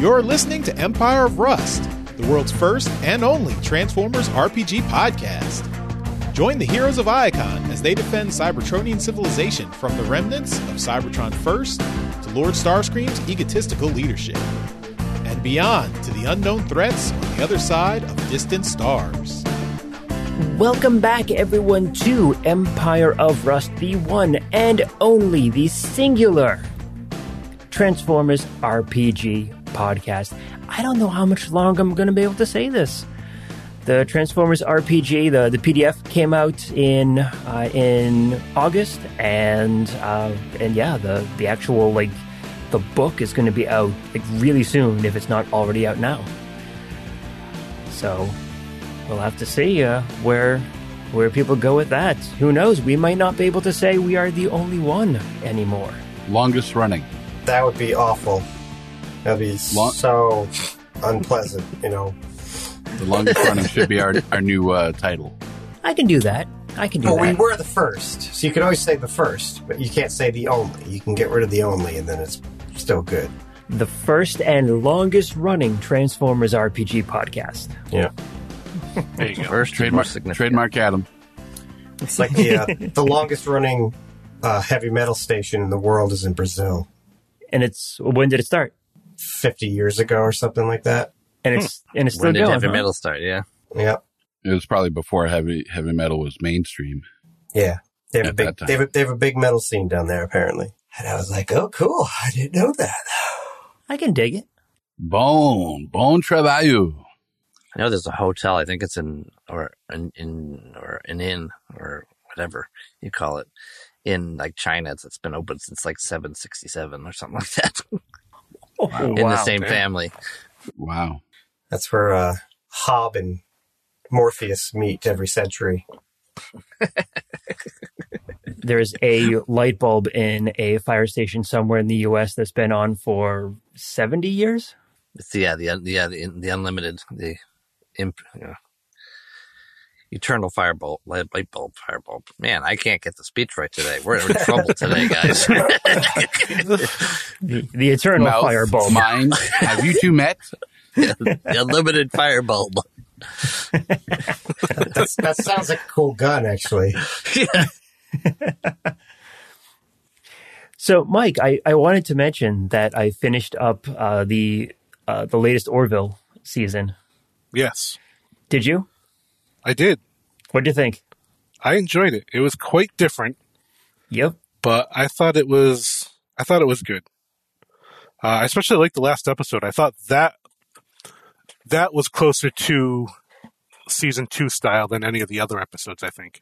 You're listening to Empire of Rust, the world's first and only Transformers RPG podcast. Join the heroes of Iacon as they defend Cybertronian civilization from the remnants of Cybertron First to Lord Starscream's egotistical leadership, and beyond to the unknown threats on the other side of distant stars. Welcome back, everyone, to Empire of Rust, the one and only, the singular Transformers RPG podcast. I don't know how much longer I'm going to be able to say this. The Transformers RPG, the, the PDF came out in uh, in August, and uh, and yeah, the the actual like the book is going to be out like really soon if it's not already out now. So we'll have to see uh, where where people go with that. Who knows? We might not be able to say we are the only one anymore. Longest running. That would be awful. That'd be Long- so unpleasant, you know. The longest running should be our, our new uh, title. I can do that. I can do that. Well, we were the first, so you can always say the first, but you can't say the only. You can get rid of the only, and then it's still good. the first and longest running Transformers RPG podcast. Yeah, There you go. First Trademark, significant. trademark Adam. it's like the uh, the longest running uh, heavy metal station in the world is in Brazil, And it's when did it start? Fifty years ago or something like that. And it's and it's still When did going. heavy huh? metal start? Yeah. Yeah, It was probably before heavy heavy metal was mainstream. yeah. They have a big they have a, they have a big metal scene down there apparently. And I was like, oh, cool! I didn't know that. I can dig it. Bone bon travail. I know there's a hotel. I think it's in or in, in or an inn or whatever you call it in like China. It's, it's been open since like 767 or something like that. in the same family. Wow. That's where uh, Hob and Morpheus meet every century. There's a light bulb in a fire station somewhere in the U.S. that's been on for 70 years. It's the, yeah, the yeah the, the unlimited the imp, you know, eternal firebulb light, light bulb firebulb. Man, I can't get the speech right today. We're in trouble today, guys. The, the eternal Mouth, fire bulb. Mind. Have you two met? the unlimited firebulb. That's, that sounds like a cool gun, actually. Yeah. So, Mike, I, I wanted to mention that I finished up uh, the uh, the latest Orville season. Yes, Did you? I did. What do you think? I enjoyed it. It was quite different, Yep. but I thought it was. I thought it was good. Uh, I especially liked the last episode. I thought that that was closer to season two style than any of the other episodes. I think.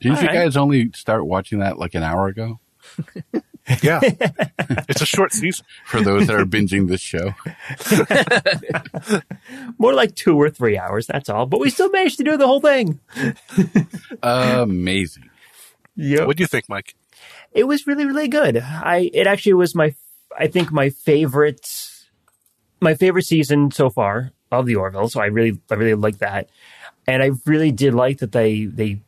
Didn't you Alright. guys only start watching that like an hour ago? Yeah, it's a short season. For those that are binging this show, More like two or three hours, that's all. But we still managed to do the whole thing. amazing. Yeah. What do you think, Mike? It was really, really good. I it actually was my I think my favorite my favorite season so far of the Orville. So I really I really like that. And I really did like that they they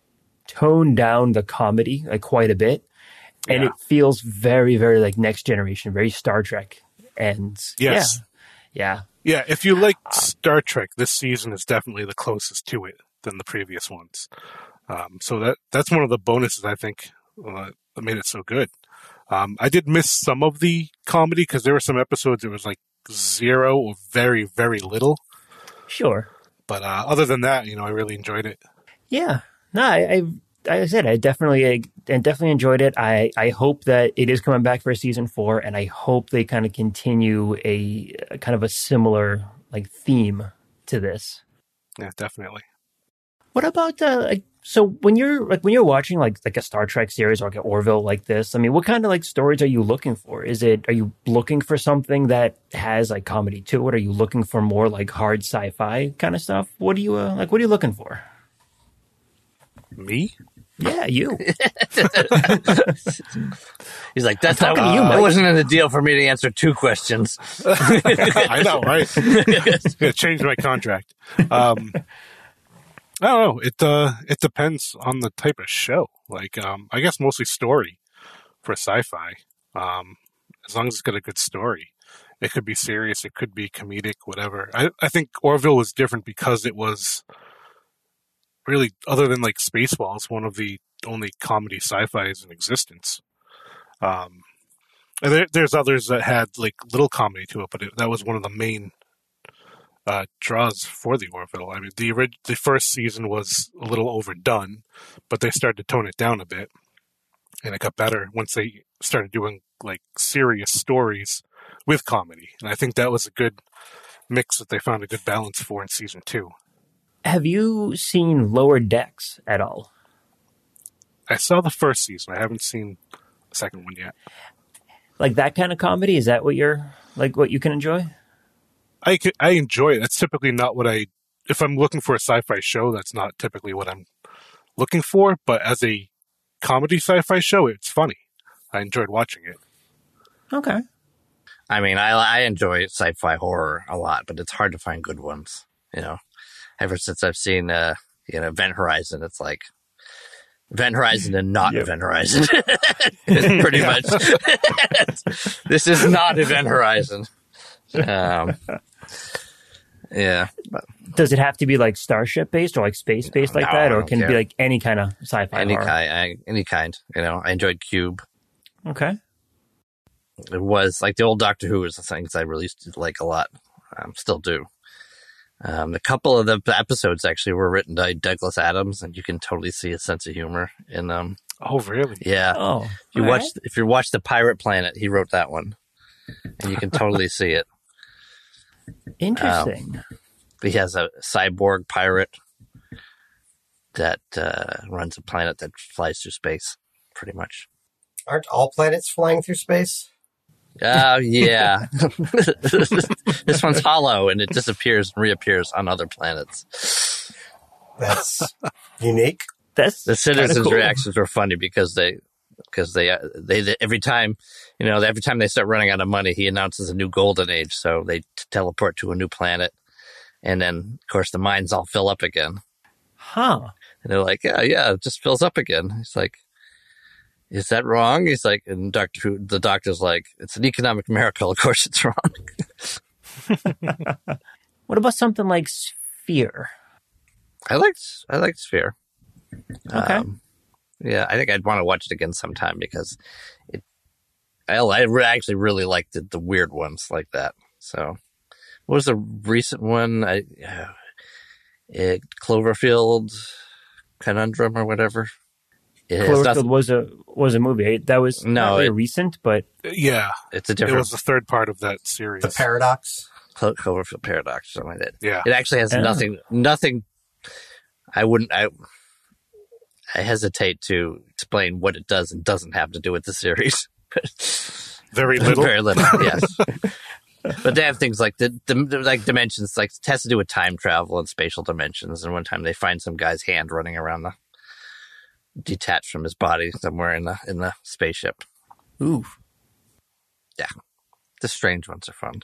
toned down the comedy like quite a bit. And Yeah. it feels very, very like next generation, very Star Trek. And Yes. yeah. Yeah, if you like Star Trek, this season is definitely the closest to it than the previous ones. Um, so that that's one of the bonuses I think uh, that made it so good. Um, I did miss some of the comedy because there were some episodes it was like zero or very very little. Sure. But uh, other than that, you know, I really enjoyed it. Yeah. No, I, I I said, I definitely, I definitely enjoyed it. I, I hope that it is coming back for season four, and I hope they kind of continue a, a kind of a similar like theme to this. Yeah, definitely. What about uh, like so when you're like when you're watching like like a Star Trek series or like an Orville like this? I mean, what kind of like stories are you looking for? Is it are you looking for something that has like comedy to it? Are you looking for more like hard sci-fi kind of stuff? What do you uh, like? What are you looking for? Me? Yeah, you. He's like, that's I'm not, talking you, that Mike. wasn't in the deal for me to answer two questions. I know, right? Gonna change my contract. Um, I don't know. It uh, it depends on the type of show. Like, um, I guess mostly story for sci-fi. Um, as long as it's got a good story, It could be serious, it could be comedic, whatever. I I think Orville was different because it was really other than like Spaceballs, one of the only comedy sci-fis in existence. Um, and there, there's others that had like little comedy to it, but it, that was one of the main uh, draws for the Orville. I mean, the orig- the first season was a little overdone, but they started to tone it down a bit, and it got better once they started doing like serious stories with comedy. And I think that was a good mix that they found a good balance for in season two. Have you seen Lower Decks at all? I saw the first season. I haven't seen the second one yet. Like that kind of comedy? Is that what you're like? What you can enjoy? I ca- I enjoy it. That's typically not what I. If I'm looking for a sci-fi show, that's not typically what I'm looking for. But as a comedy sci-fi show, it's funny. I enjoyed watching it. Okay. I mean, I I enjoy sci-fi horror a lot, but it's hard to find good ones. You know, ever since I've seen uh, you know Event Horizon, it's like Event Horizon and not Yep. Event Horizon. it's pretty much. this is not Event Horizon. Um, yeah, but Does it have to be like starship based or like space based like No, that, or don't can it be like any kind of sci-fi any horror? kind, I, any kind. You know, I enjoyed Cube. Okay. It was like the old Doctor Who is the things I really used to like a lot. Um, still do. Um, a couple of the episodes actually were written by Douglas Adams, and you can totally see a sense of humor in them. Oh, really? Yeah, Oh, if you watch right. if you watch the Pirate Planet, he wrote that one, and you can totally see it. Interesting. He has a cyborg pirate that uh, runs a planet that flies through space, pretty much. Aren't all planets flying through space? Oh yeah, this one's hollow and it disappears and reappears on other planets. That's unique. That's The citizens' cool. reactions were funny because they, because they, uh, they, they, every time, you know, every time they start running out of money, he announces a new golden age. So they t- teleport to a new planet, and then of course the mines all fill up again, Huh. and they're like, yeah, yeah, it just fills up again. It's like. Is that wrong? He's like, and Doctor Who, the doctor's like, it's an economic miracle. Of course, it's wrong. What about something like Sphere? I liked I liked Sphere. Okay. Um, yeah, I think I'd want to watch it again sometime because it. I, I re- actually really liked the, the weird ones like that. So, what was the recent one? I uh, it, Cloverfield Conundrum or whatever. It has Cloverfield was a was a movie. That was No, not really it- recent, but Yeah, it's a different. it was the third part of that series. The paradox. Clo- Cloverfield Paradox, something like that. yeah, It actually has nothing. Nothing. I wouldn't. I. I hesitate to explain what it does and doesn't have to do with the series. very little. Very little, yes. but they have things like the, the like dimensions, like it has to do with time travel and spatial dimensions. And one time they find some guy's hand running around the detached from his body somewhere in the in the spaceship. ooh, yeah, The strange ones are fun.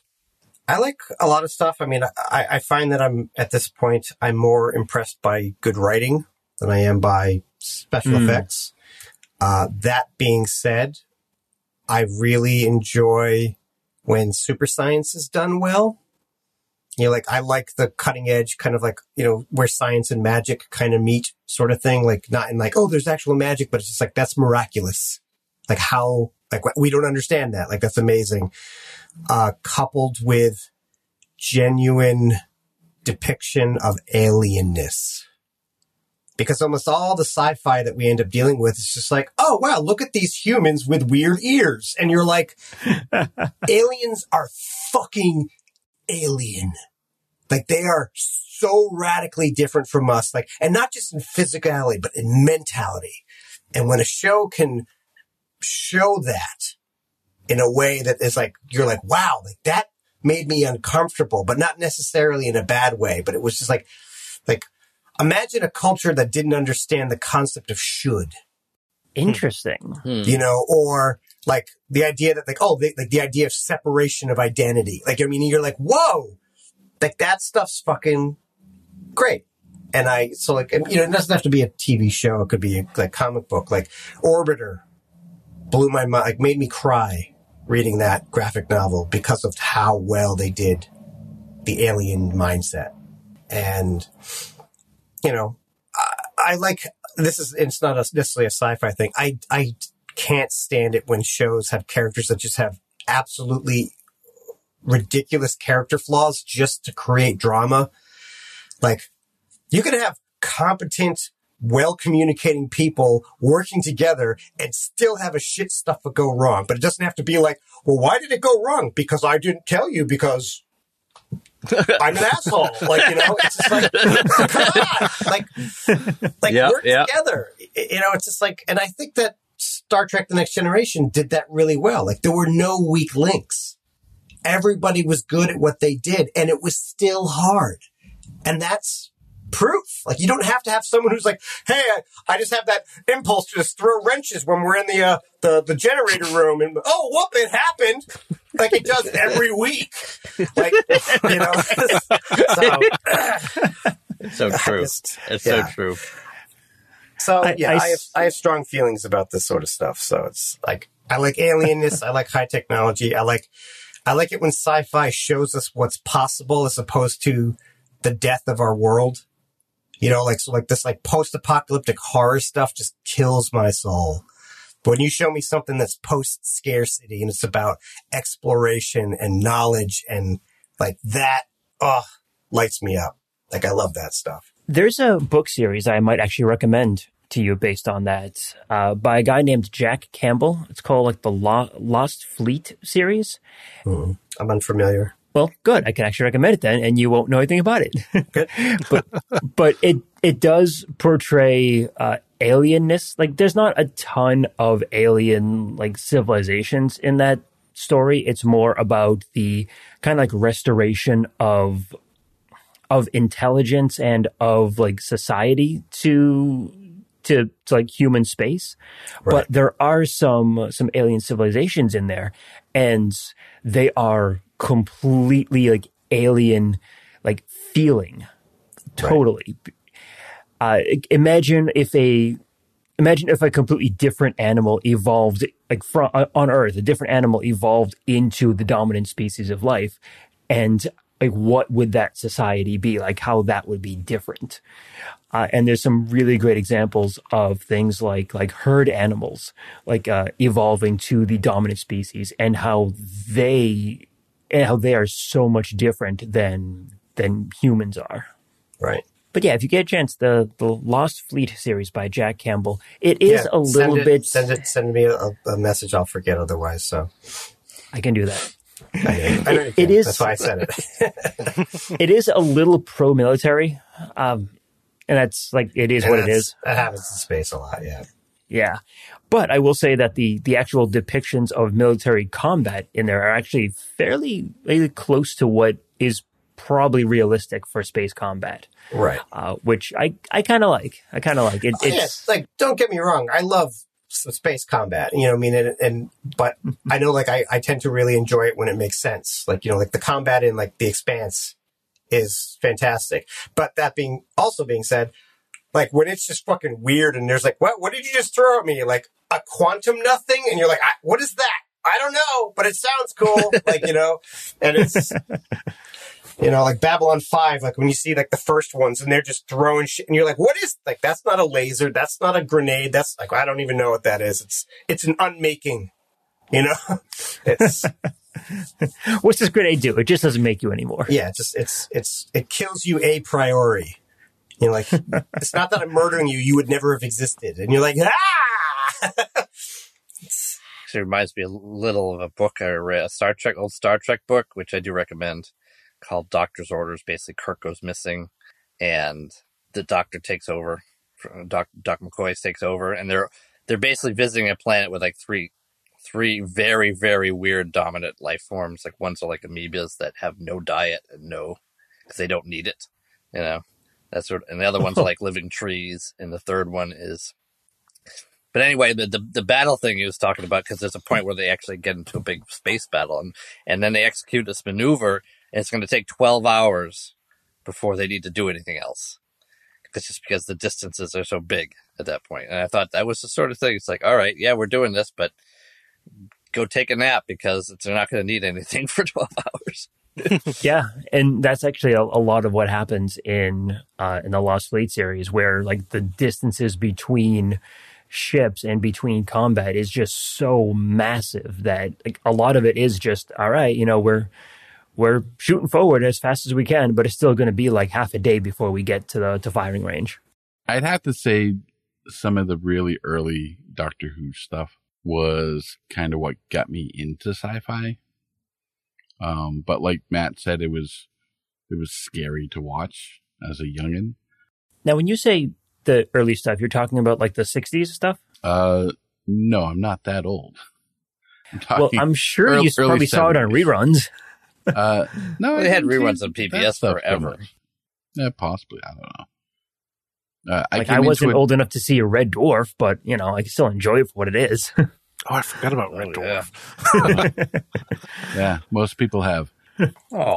I like a lot of stuff. I mean, I, I find that I'm at this point, I'm more impressed by good writing than I am by special Hmm. effects. Uh, that being said, I really enjoy when super science is done well. You know, like I like the cutting edge kind of like, you know, where science and magic kind of meet sort of thing. Like not in like, oh, there's actual magic, but it's just like, that's miraculous. Like how, like we don't understand that. Like that's amazing uh, coupled with genuine depiction of alienness. Because almost all the sci-fi that we end up dealing with is just like, oh wow, look at these humans with weird ears. And you're like, aliens are fucking alien. Like they are so radically different from us. Like, and not just in physicality, but in mentality. And when a show can show that in a way that is like you're like wow like that made me uncomfortable but not necessarily in a bad way but it was just like like imagine a culture that didn't understand the concept of should interesting. Hmm. you know or like the idea that like oh they, like the idea of separation of identity. Like i mean you're like whoa! Like that stuff's fucking great. And i so like and, you know it doesn't have to be a tv show. It could be a like comic book. Like orbiter blew my mind like made me cry reading that graphic novel because of how well they did the alien mindset. And, you know, I, I like, this is, it's not a, necessarily a sci-fi thing. I, I can't stand it when shows have characters that just have absolutely ridiculous character flaws just to create drama. Like, you can have competent, well communicating people working together and still have a shit stuff that go wrong. But it doesn't have to be like, well, why did it go wrong? Because I didn't tell you because I'm an asshole. Like, you know, it's just like, come on. Like, like Yep, work yep. together. You know, it's just like, and I think that Star Trek The Next Generation did that really well. Like, there were no weak links. Everybody was good at what they did and it was still hard. And that's proof. Like, you don't have to have someone who's like, hey, I, I just have that impulse to just throw wrenches when we're in the, uh, the, the generator room and, oh, whoop, it happened. Like it does every week. Like, you know, so, So true. just- it's yeah. so true. So I- yeah, I I, have, I have strong feelings about this sort of stuff. So it's like I like alienness, I like high technology, I like I like it when sci-fi shows us what's possible as opposed to the death of our world. You know, like so like this like post-apocalyptic horror stuff just kills my soul. But when you show me something that's post scarcity and it's about exploration and knowledge and like that, oh, lights me up. Like I love that stuff. There's a book series I might actually recommend to you based on that uh, by a guy named Jack Campbell. It's called like the Lo- Lost Fleet series. I'm unfamiliar. Well, good. I can actually recommend it then, and you won't know anything about it. Good. but but it it does portray uh, alienness. Like, there's not a ton of alien like civilizations in that story. It's more about the kind of like restoration of of intelligence and of like society to to, to like human space. Right. but there are some some alien civilizations in there and they are completely like alien like feeling. Totally. Uh imagine if a imagine if a completely different animal evolved like from on earth a different animal evolved into the dominant species of life and like what would that society be like how that would be different uh, and there's some really great examples of things like like herd animals like uh, evolving to the dominant species and how they and how they are so much different than than humans are Right. but yeah, if you get a chance, the the Lost Fleet series by Jack Campbell, it is Yeah, a little it- bit. Send it. Send me a, a message. I'll forget otherwise. So I can do that. I know, you- I know you It can. is- That's why I said it. It is a little pro military, um, and that's like it is And what it is. That happens in space a lot. Yeah. Yeah, but I will say that the the actual depictions of military combat in there are actually fairly, fairly close to what is probably realistic for space combat, Right. uh, which I I kind of like. I kind of like it. Oh, It's like don't get me wrong. I love space combat. You know, I mean, and, and but I know like I, I tend to really enjoy it when it makes sense. Like you know, like the combat in like the Expanse is fantastic. But that being also being said, like when it's just fucking weird and there's like, what what did you just throw at me? Like a quantum nothing, and you're like, I, what is that? I don't know, but it sounds cool. like you know, and it's. You know, like Babylon 5, like when you see like the first ones and they're just throwing shit and you're like, what is like that's not a laser, that's not a grenade, that's like I don't even know what that is. It's it's an unmaking. You know? It's what's this grenade do? It just doesn't make you anymore. yeah, it's just it's it's it kills you a priori. You know, like it's not that I'm murdering you, you would never have existed. And you're like, ah It reminds me a little of a book I read, a Star Trek, old Star Trek book, which I do recommend, called Doctor's Orders. Basically, Kirk goes missing, and the Doctor takes over. Doc, Doc McCoy takes over, and they're they're basically visiting a planet with like three three very very weird dominant life forms. Like ones are like amoebas that have no diet and no because they don't need it, you know. That sort, and the other ones are like living trees, and the third one is but anyway, the, the the battle thing he was talking about because there's a point where they actually get into a big space battle, and and then they execute this maneuver, and it's going to take 12 hours before they need to do anything else. It's just because the distances are so big at that point. And I thought that was the sort of thing. It's like, all right, yeah, we're doing this, but go take a nap because they're not going to need anything for 12 hours. Yeah, and that's actually a, a lot of what happens in uh, in the Lost Fleet series, where like the distances between ships and between combat is just so massive that like, a lot of it is just all right. You know, we're we're shooting forward as fast as we can, but it's still going to be like half a day before we get to the to firing range. I'd have to say some of the really early Doctor Who stuff was kind of what got me into sci-fi. Um, but like Matt said, it was it was scary to watch as a youngin. Now, when you say the early stuff, you're talking about like the '60s stuff. Uh, no, I'm not that old. I'm Well, I'm sure early- you probably saw it on reruns. Uh, no, They had reruns on PBS forever. Yeah, possibly. I don't know. Uh, I Like came I wasn't it, old enough to see a Red Dwarf, but you know I can still enjoy it for what it is. Oh, I forgot about Red Oh, Dwarf. Yeah, most people have. Oh,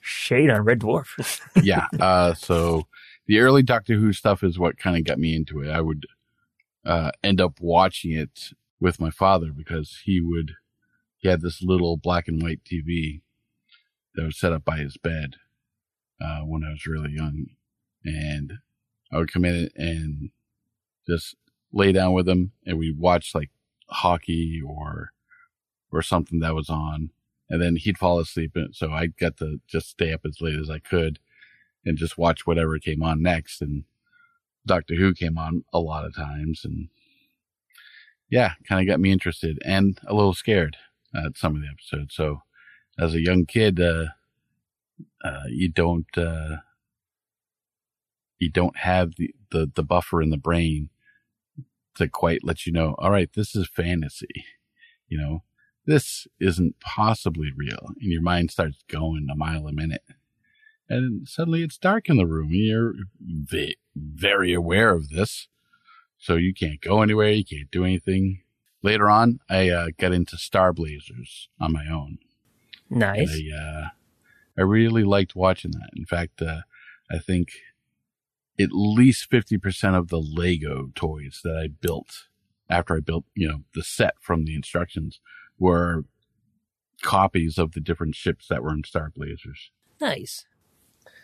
Shade on Red Dwarf. yeah. Uh, so the early Doctor Who stuff is what kind of got me into it. I would uh, end up watching it with my father because he would he had this little black and white TV that was set up by his bed uh, when I was really young, and I would come in and just lay down with him, and we'd watch like hockey or or something that was on and then he'd fall asleep. And so I got to just stay up as late as I could and just watch whatever came on next. And Doctor Who came on a lot of times, and yeah, kind of got me interested and a little scared at some of the episodes. So as a young kid, uh, uh, you don't uh, you don't have the, the the buffer in the brain to quite let you know. All right, this is fantasy. You know, this isn't possibly real. And your mind starts going a mile a minute. And suddenly it's dark in the room. You're ve- very aware of this. So you can't go anywhere. You can't do anything. Later on, I uh, got into Star Blazers on my own. Nice. And I, uh, I really liked watching that. In fact, uh, I think at least 50% of the Lego toys that I built after I built, you know, the set from the instructions were copies of the different ships that were in Star Blazers. Nice.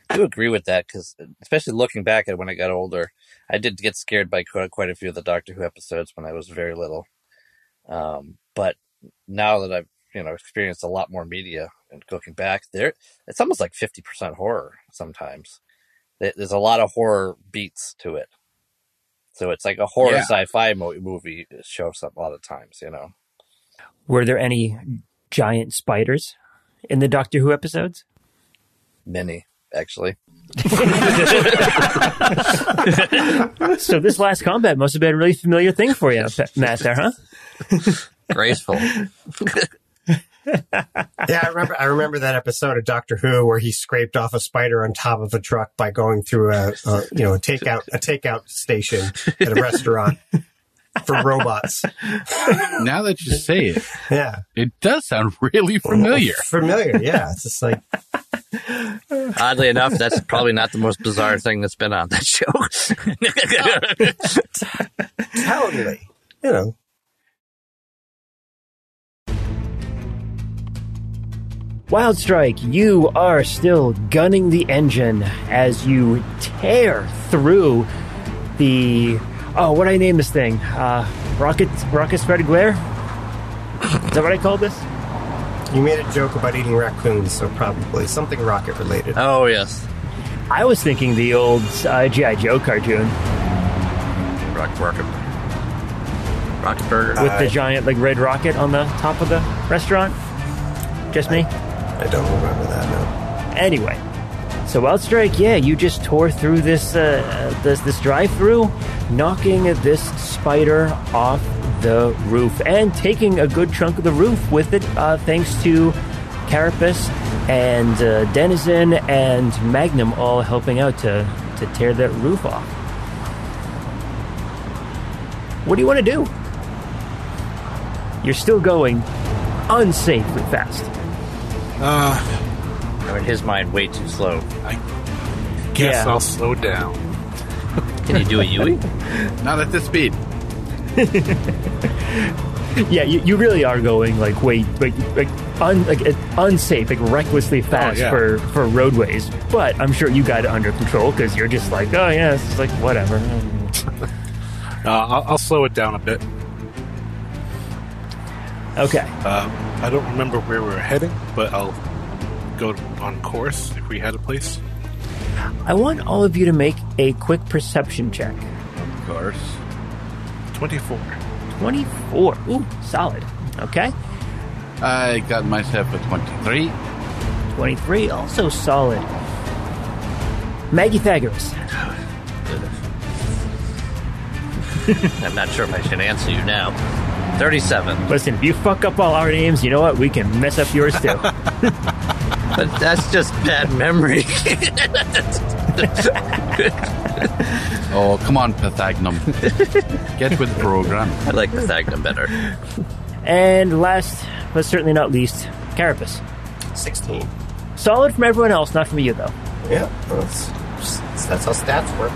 I do agree with that because, especially looking back at when I got older, I did get scared by quite, quite a few of the Doctor Who episodes when I was very little. Um, but now that I've you know experienced a lot more media and looking back, there it's almost like fifty percent horror sometimes. There's a lot of horror beats to it, so it's like a horror Yeah. sci-fi mo- movie show some a lot of times. You know, Were there any giant spiders in the Doctor Who episodes? many actually. so this last combat must have been a really familiar thing for you, Pe- Matt. There, huh? Graceful. Yeah, I remember. I remember that episode of Doctor Who where he scraped off a spider on top of a truck by going through a, a you know a takeout a takeout station at a restaurant for robots. now that you say it, Yeah, it does sound really familiar. familiar. Yeah, it's just like Oddly enough, that's probably not the most bizarre thing that's been on that show. totally. You know, Wild Strike, you are still gunning the engine as you tear through the oh, what do I name this thing? Uh, rocket, rocket spread glare. Is that what I called this? you made a joke about eating raccoons, so probably something rocket related. oh yes, I was thinking the old uh, GI Joe cartoon Rocket, rocket, rocket burger. with the giant like red rocket on the top of the restaurant. Just me. I don't remember that. No. Anyway, so Wild Strike, yeah, you just tore through this uh, this this drive-through, knocking this spider off the roof and taking a good chunk of the roof with it, uh, thanks to Carapace and uh, Denizen and Magnum all helping out to to tear that roof off. What do you want to do? You're still going unsafely fast. Uh, in his mind, way too slow. I guess Yeah. I'll slow down. Can you do a Yui? Not at this speed. yeah, you, you really are going like way like like, un, like uh, unsafe, like recklessly fast yeah. for for roadways. But I'm sure you got it under control because you're just like, oh yeah, it's like whatever. Uh, I'll, I'll slow it down a bit. Okay, Um, I don't remember where we were heading, but I'll go on course if we had a place. I want all of you to make a quick perception check. Of course. 24. 24. Ooh, solid. Okay. I got myself a 23. 23, also solid. Maggie Thagoras. I'm not sure if I should answer you now. 37. Listen, if you fuck up all our names, you know what? We can mess up yours too. But that's just bad memory. Oh, come on, Pythagnum. Get with the program. I like the Thagnum better. and last, but certainly not least, Carapace. 16. Solid from everyone else, not from you though. Yeah, that's, that's how stats work.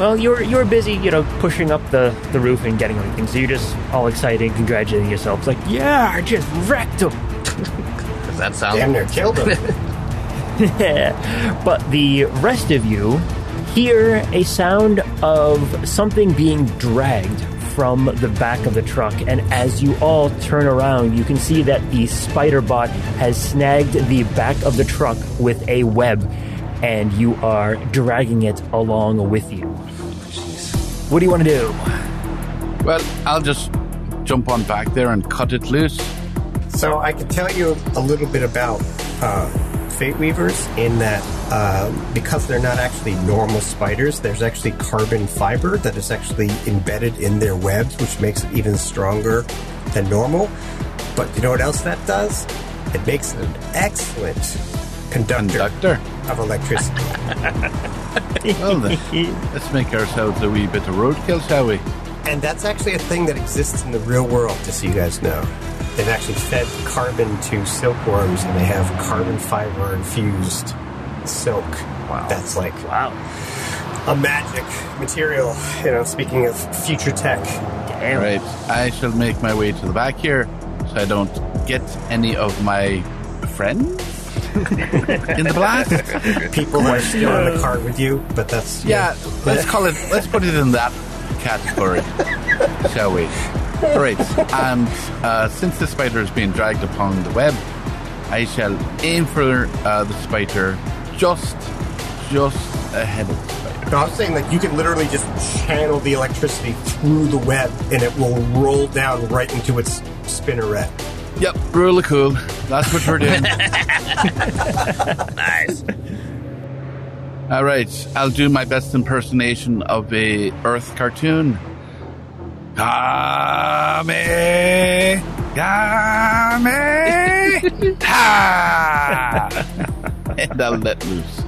Well, you're you're busy, you know, pushing up the, the roof and getting everything. So you're just all excited, and congratulating yourself. It's like, yeah, I just wrecked him. Does that sound Damn near killed him. but the rest of you hear a sound of something being dragged from the back of the truck. And as you all turn around, you can see that the spider bot has snagged the back of the truck with a web, and you are dragging it along with you. What do you want to do? Well, I'll just jump on back there and cut it loose. So I can tell you a little bit about uh, Fate Weavers in that um, because they're not actually normal spiders, there's actually carbon fiber that is actually embedded in their webs, which makes it even stronger than normal. But you know what else that does? It makes it an excellent conductor, Conductor. Of electricity. Well, then, let's make ourselves a wee bit of roadkill, shall we? and that's actually a thing that exists in the real world, just so you guys know. They've actually fed carbon to silkworms, and they have carbon fiber infused silk. Wow. That's like Wow. a magic material, you know, speaking of future tech. Damn. Right. I shall make my way to the back here so I don't get any of my friends in the blast. People are still in the car with you, but that's Yeah, let's call it, let's put it in that category, shall we? All right. And uh, since the spider is being dragged upon the web, I shall aim for uh, the spider just, just ahead of the spider. No, I'm saying like you can literally just channel the electricity through the web, and it will roll down right into its spinneret. Yep, really cool. That's what we're doing. Nice. All right, I'll do my best impersonation of a Earth cartoon. Kame, Kame, ha! and I'll let loose.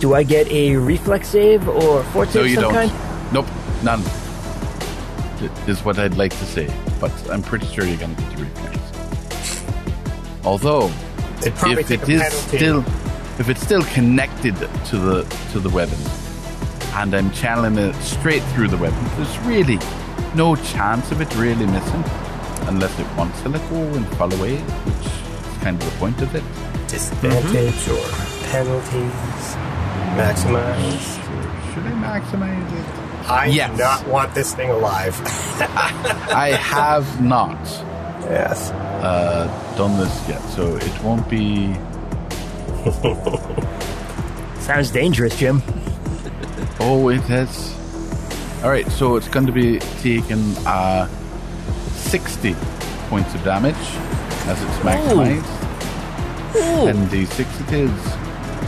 Do I get a reflex save or force No, save you some don't. kind? Nope, none. Is what I'd like to say, but I'm pretty sure you're going to get the reflex. Although, if it is still if it's still connected to the to the weapon and I'm channeling it straight through the weapon, there's really no chance of it really missing unless it wants to let go and fall away, which is kind of the point of it. disadvantage mm-hmm. or penalties. Maximize. Should I maximize it? I Yes. do not want this thing alive. I have not yes. Uh, done this yet, so it won't be Sounds dangerous, Jim. Oh, it has. All right, so it's going to be taking uh, 60 points of damage as it's maximized. And the 6 it is.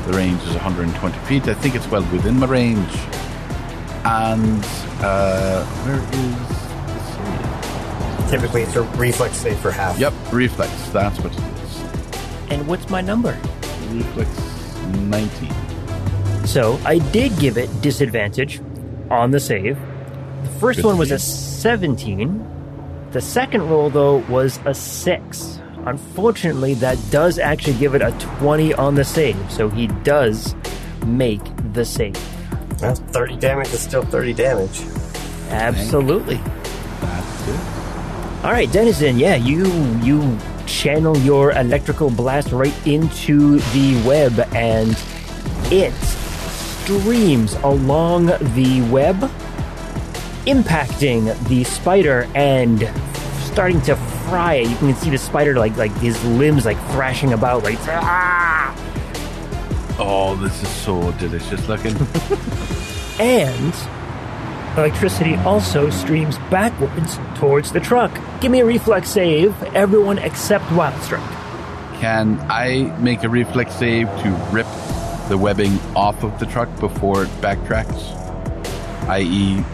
The range is 120 feet. I think it's well within my range. And uh, where is. Typically, it's a reflex save for half. Yep, reflex. That's what it is. And what's my number? Reflex 19. So I did give it disadvantage on the save. The first Good one was a 17. The second roll, though, was a 6. Unfortunately, that does actually give it a 20 on the save, so he does make the save. Well, 30 damage is still 30 damage. Absolutely. That's good. All right, Denizen. Yeah, you you channel your electrical blast right into the web, and it streams along the web, impacting the spider and starting to fry it. You can see the spider like like his limbs like thrashing about, like ah! Oh, this is so delicious looking. and electricity also streams backwards towards the truck. Give me a reflex save, everyone except Wildstrike. Can I make a reflex save to rip the webbing off of the truck before it backtracks? I.e.,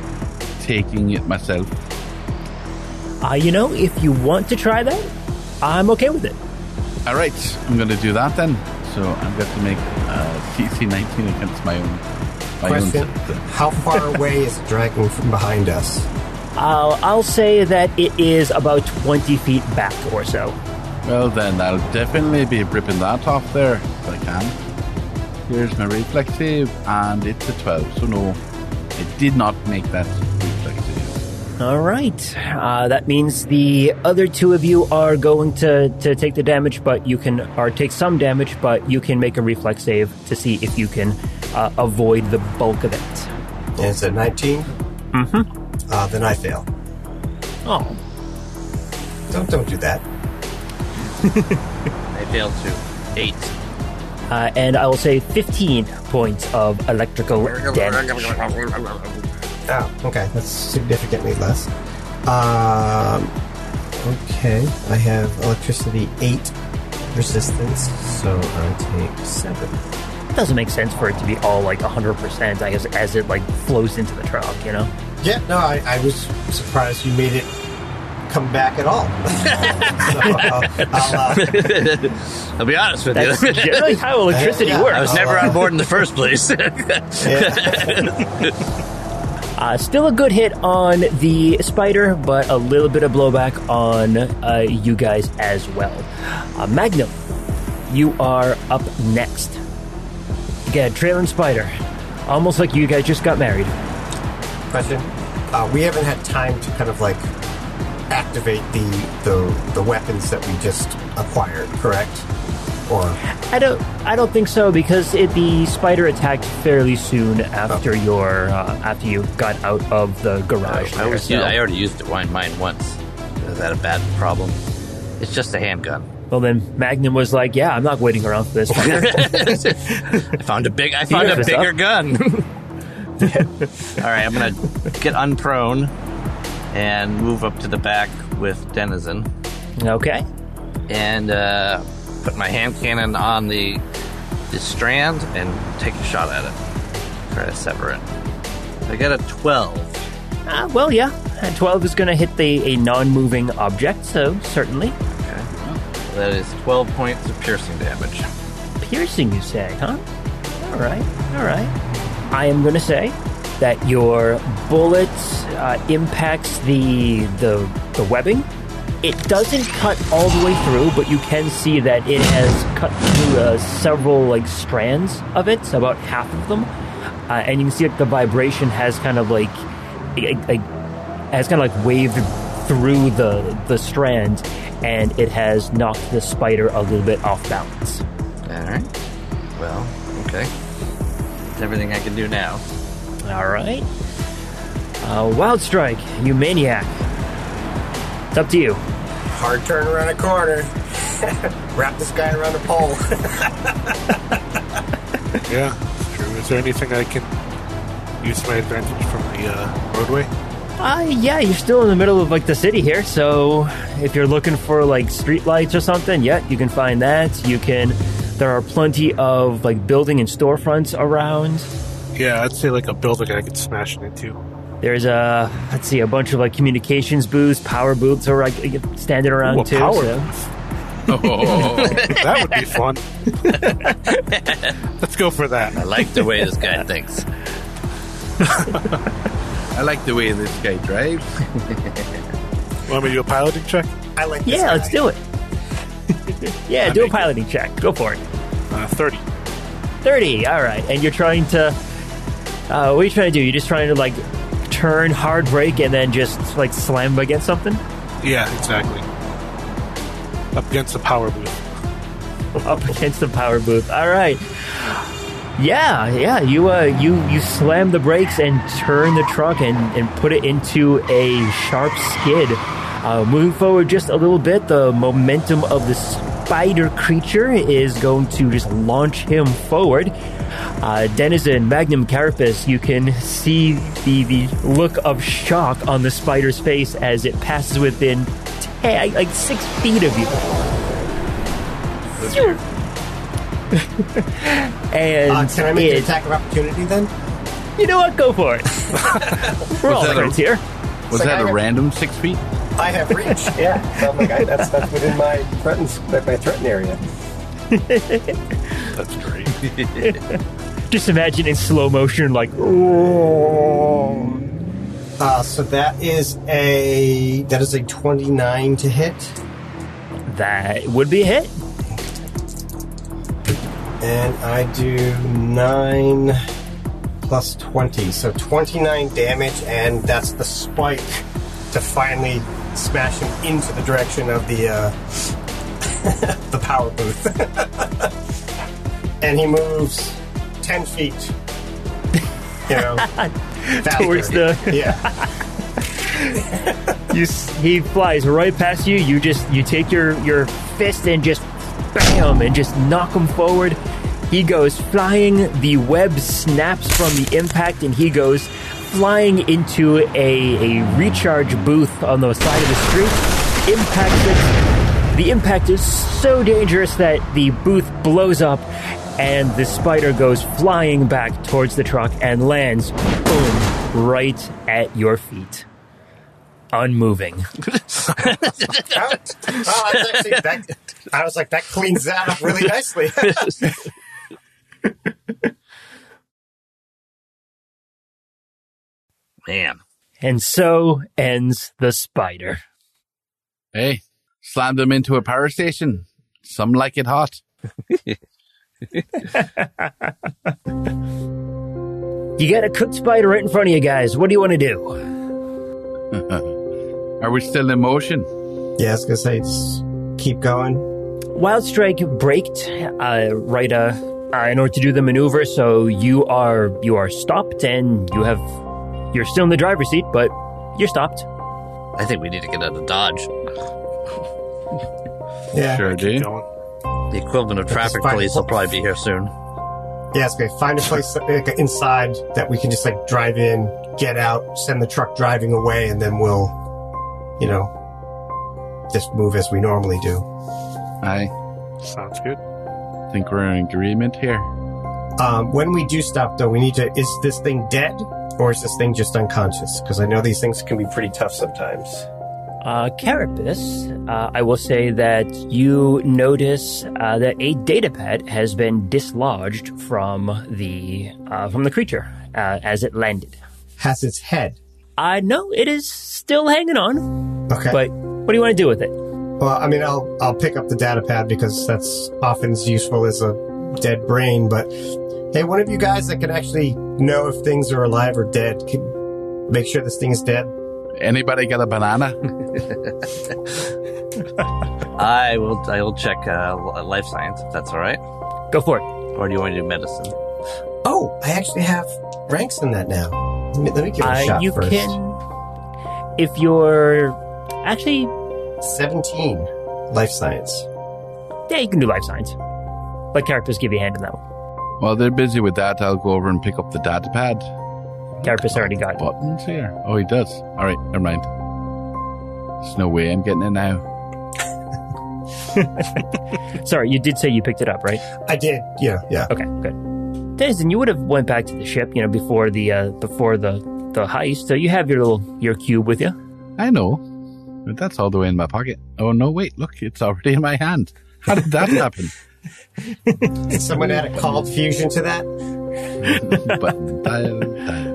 taking it myself. Uh, you know, if you want to try that, I'm okay with it. All right, I'm going to do that then. So I've got to make uh, DC 19 against my own. My Question: How far away is it dragging from behind us? Uh, I'll say that it is about 20 feet back or so. Well, then I'll definitely be ripping that off there if I can. Here's my reflexive, and it's a 12. So no, it did not make that reflex save. All right. Uh, that means the other two of you are going to, to take the damage, but you can, or take some damage, but you can make a reflex save to see if you can uh, avoid the bulk of it. And it's a 19? Mm-hmm. Uh, then I fail. Oh. Don't don't do that. I failed too. Eight. Uh, and I will say 15 points of electrical damage. Oh, okay. That's significantly less. Um, okay. I have electricity 8 resistance, so I take 7. doesn't make sense for it to be all like 100% I guess as it like flows into the truck, you know? Yeah, no, I, I was surprised you made it come back at all. so I'll, I'll, uh, I'll be honest with you. That's you. generally how electricity Yeah. works. I was never on board in the first place. Uh, still a good hit on the spider, but a little bit of blowback on uh, you guys as well. Uh, Magnum, you are up next. Again, trailing spider. Almost like you guys just got married. question. Uh, we haven't had time to kind of like activate the, the the weapons that we just acquired, correct? Or I don't. I don't think so because it, the spider attacked fairly soon after your uh, after you got out of the garage. I, there, was, so- I already used it mine once. Is that a bad problem? It's just a handgun. well, then Magnum was like, "Yeah, I'm not waiting around for this." I found a big. I found a bigger up. gun. All right, I'm gonna get unprone and move up to the back with Denizen okay. and uh, put my hand cannon on the the strand and take a shot at it. Try to sever it. I got a twelve. Uh, well, yeah. And 12 is going to hit the a non-moving object, so certainly Okay, that is twelve points of piercing damage. piercing. You say, huh? All right, all right. I am going to say that your bullet uh, impacts the the the webbing. It doesn't cut all the way through, but you can see that it has cut through uh, several like strands of it, so about half of them, uh, and you can see like the vibration has kind of like like, has kind of like waved through the the strands, and it has knocked the spider a little bit off balance. All right. Well, okay. That's everything I can do now. All right. Uh, Wild Strike, you maniac. It's up to you. hard turn around a corner. Wrap this guy around a pole. Yeah, it's true. Is there anything I can use to my advantage from the uh, roadway? Uh, yeah, you're still in the middle of like the city here, so if you're looking for like street lights or something, yeah, you can find that. You can. There are plenty of like building and storefronts around. Yeah, I'd say like a building I could smash it into. There's a let's see, a bunch of like communications booths, power booths are like standing around Ooh, a too. power so- Oh, That would be fun. Let's go for that. I like the way this guy thinks. I like the way this guy drives. Want me to do a piloting check? I like this Yeah, guy. let's do it. yeah, I do a make it. piloting check. Go for it. Uh, 30. 30 all right and you're trying to uh, what are you trying to do you're just trying to like turn hard brake and then just like slam against something Yeah, exactly. Up against the power booth. up against the power booth. All right. Yeah, yeah. You uh, you you slam the brakes and turn the truck and and put it into a sharp skid. Uh, moving forward just a little bit, the momentum of the spider creature is going to just launch him forward. Uh, Denizen, Magnum Carapace, you can see the, the look of shock on the spider's face as it passes within ten, like six feet of you. and Uh, can I make an attack of opportunity then? you know what? Go for it. We're all that a- here. Was like that I a got- random six feet? I have reach. yeah, so I'm like, I, that's that's within my threatened my threatened area. That's great. Just imagine in slow motion, like, Uh, so that is a that is a 29 to hit, that would be a hit. and I do nine plus 20, so 29 damage, and that's the spike to finally smash him into the direction of the uh, the power booth, and he moves 10 feet. You know. Towards the- yeah. You, he flies right past you. You just you take your your fist and just bam and just knock him forward. He goes flying. The web snaps from the impact, and he goes flying into a, a recharge booth on the side of the street. Impacts it. The impact is so dangerous that the booth blows up, and the spider goes flying back towards the truck and lands, boom, right at your feet unmoving. oh, actually that. I was like, that cleans that up really nicely. Man. And so ends the spider. Hey, slammed them into a power station. Some like it hot. You got a cooked spider right in front of you guys. What do you want to do? Are we still in motion? yeah, I was gonna say, just keep going. Wild Strike braked uh, right uh, uh, in order to do the maneuver, so you are you are stopped and you have you're still in the driver's seat, but you're stopped. I think we need to get out of Dodge. Yeah, Sure do. Going. The equivalent of traffic police will probably be here soon. yeah, it's okay. Find a place like, inside that we can just like drive in, get out, send the truck driving away, and then we'll, you know, just move as we normally do. Aye. Sounds good. think we're in agreement here. Um, when we do stop, though, we need to. Is this thing dead, or is this thing just unconscious? Because I know these things can be pretty tough sometimes. Uh, Carapace, uh, I will say that you notice uh, that a data datapad has been dislodged from the uh, from the creature uh, as it landed. Has its head. I know it is still hanging on, Okay. but what do you want to do with it? Well, I mean, I'll I'll pick up the data pad because that's often as useful as a dead brain. But hey, one of you guys that can actually know if things are alive or dead, can make sure this thing is dead. Anybody got a banana? I will. I will check uh, life science if that's all right. Go for it. Or do you want to do medicine? Oh, I actually have ranks in that now. Let me, let me give it a Uh, shot you first. can, if you're actually, Seventeen life science. yeah, you can do life science. Let characters give you a hand in that one. While they're busy with that, I'll go over and pick up the data pad. Carapace already got it. Buttons here. Oh, he does. All right, never mind. There's no way I'm getting it now. Sorry, you did say you picked it up, right? I did. Yeah, yeah. Okay, good. Denizen, you would have went back to the ship, you know, before the uh, before the the heist. So you have your little your cube with you. I know, but that's all the way in my pocket. Oh no, wait, look, it's already in my hand. How did that happen? Did someone add a called fusion to that? button, dial, dial, button,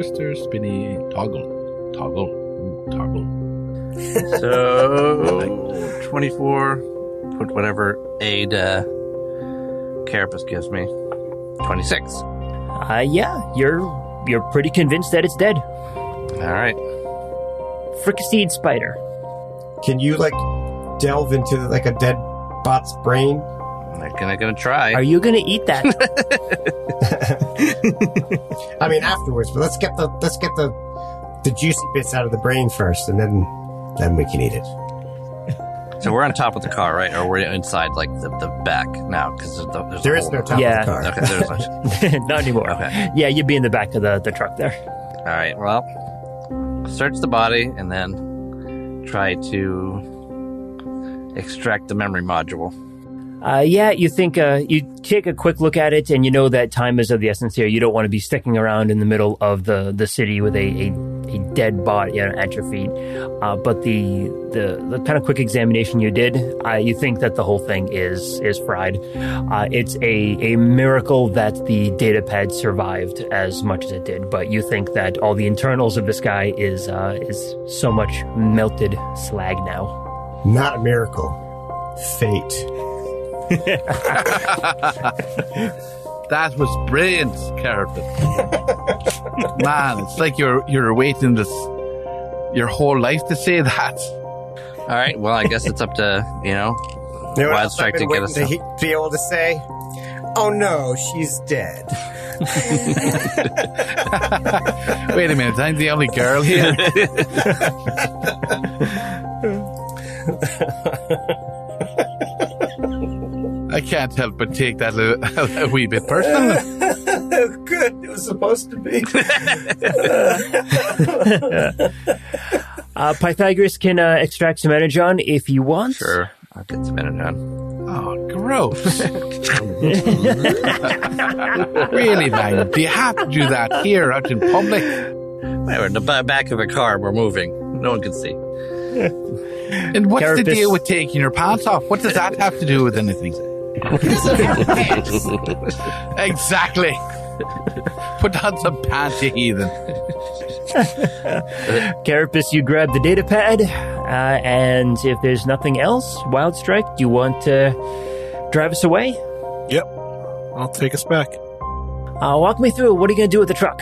twister, spinny, toggle, toggle, ooh, toggle. So twenty-four. Put whatever aid uh, Carapace gives me. Twenty-six. Uh, yeah, you're you're pretty convinced that it's dead. All right. Fricasseed spider. can you like delve into like a dead bot's brain? I'm gonna gonna try. Are you going to eat that? I mean, afterwards, but let's get the let's get the the juicy bits out of the brain first, and then then we can eat it. so we're on top of the car, right? Or we're inside, like the, the back now? Because there's, the- there's There is no top Yeah. of the car. Okay, there's a, Not anymore. okay. Yeah, you'd be in the back of the, the truck there. All right. Well, search the body and then try to extract the memory module. Uh, yeah, you think uh, you take a quick look at it, and you know that time is of the essence here. You don't want to be sticking around in the middle of the, the city with a, a, a dead body you know, at your feet. Uh, but the, the the kind of quick examination you did, uh, you think that the whole thing is is fried. Uh, it's a, a miracle that the data pad survived as much as it did. But you think that all the internals of this guy is uh, is so much melted slag now. Not a miracle, fate. That was brilliant, Carpet. Man, it's like you're you're waiting this your whole life to say that. All right. Well, I guess it's up to you know. You know Wild strike to get us to he- be able to say? Oh no, she's dead. Wait a minute, I'm the only girl here. I can't help but take that a, a wee bit personal. Good. It was supposed to be. Uh, Pythagoras can uh, extract some energon if you want. Sure. I'll get some energon. Oh, gross. really, man? Do you have to do that here out in public? We're in the back of a car. We're moving. No one can see. And what's the deal with taking your pants off? What does that have to do with anything? exactly. Put on some pants, you heathen. Carapace, you grab the data pad, uh, and if there's nothing else, Wild Strike, do you want to drive us away? Yep. I'll take us back. Uh, walk me through. What are you going to do with the truck?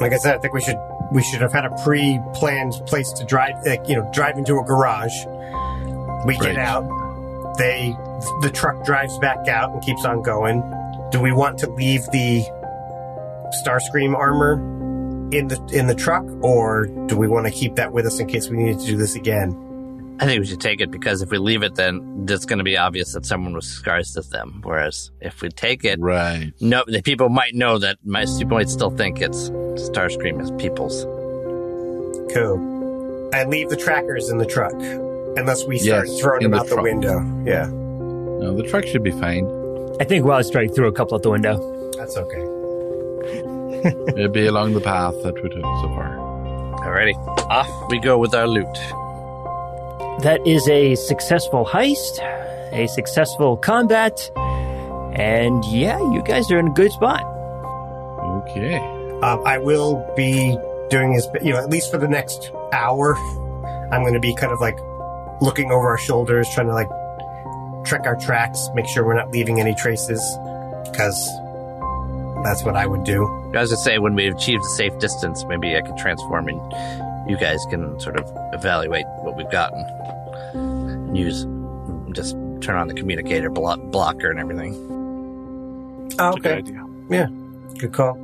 Like I said, I think we should we should have had a pre-planned place to drive. Like, you know, drive into a garage. We Right. get out. They the truck drives back out and keeps on going. Do we want to leave the Starscream armor in the in the truck, or do we want to keep that with us in case we need to do this again? I think we should take it because if we leave it, then it's going to be obvious that someone was disguised as them. Whereas if we take it, Right. no, the people might know that. My people might still think it's Starscream is people's. Cool. I leave the trackers in the truck, unless we start Yes, throwing them the out the window. Yeah, No, the truck should be fine. I think Wild Strike threw a couple out the window. that's okay. It'll be along the path that we took so far. Alrighty, off we go with our loot. That is a successful heist, a successful combat, and yeah, you guys are in a good spot. Okay. Um, I will be doing this, you know, at least for the next hour. I'm going to be kind of like looking over our shoulders, trying to like check our tracks, make sure we're not leaving any traces, because that's what I would do. I was to say when we achieve a safe distance, maybe I can transform and you guys can sort of evaluate what we've gotten and use just turn on the communicator blo- blocker and everything. Ah, oh, It's a good idea. Yeah. Good call.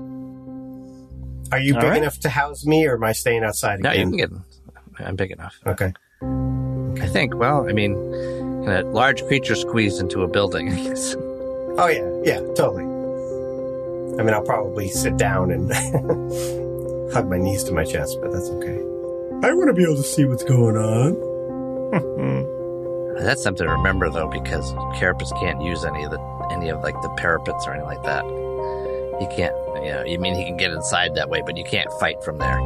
Are you All big right. enough to house me, or am I staying outside No, you can get. I'm big enough. Okay. I think. Well, I mean, a large creature squeezed into a building? I guess. Oh yeah, yeah, totally. I mean, I'll probably sit down and hug my knees to my chest, but that's okay. I want to be able to see what's going on. That's something to remember though, because Carapace can't use any of the any of like the parapets or anything like that. He can't. You know, you mean he can get inside that way, but you can't fight from there.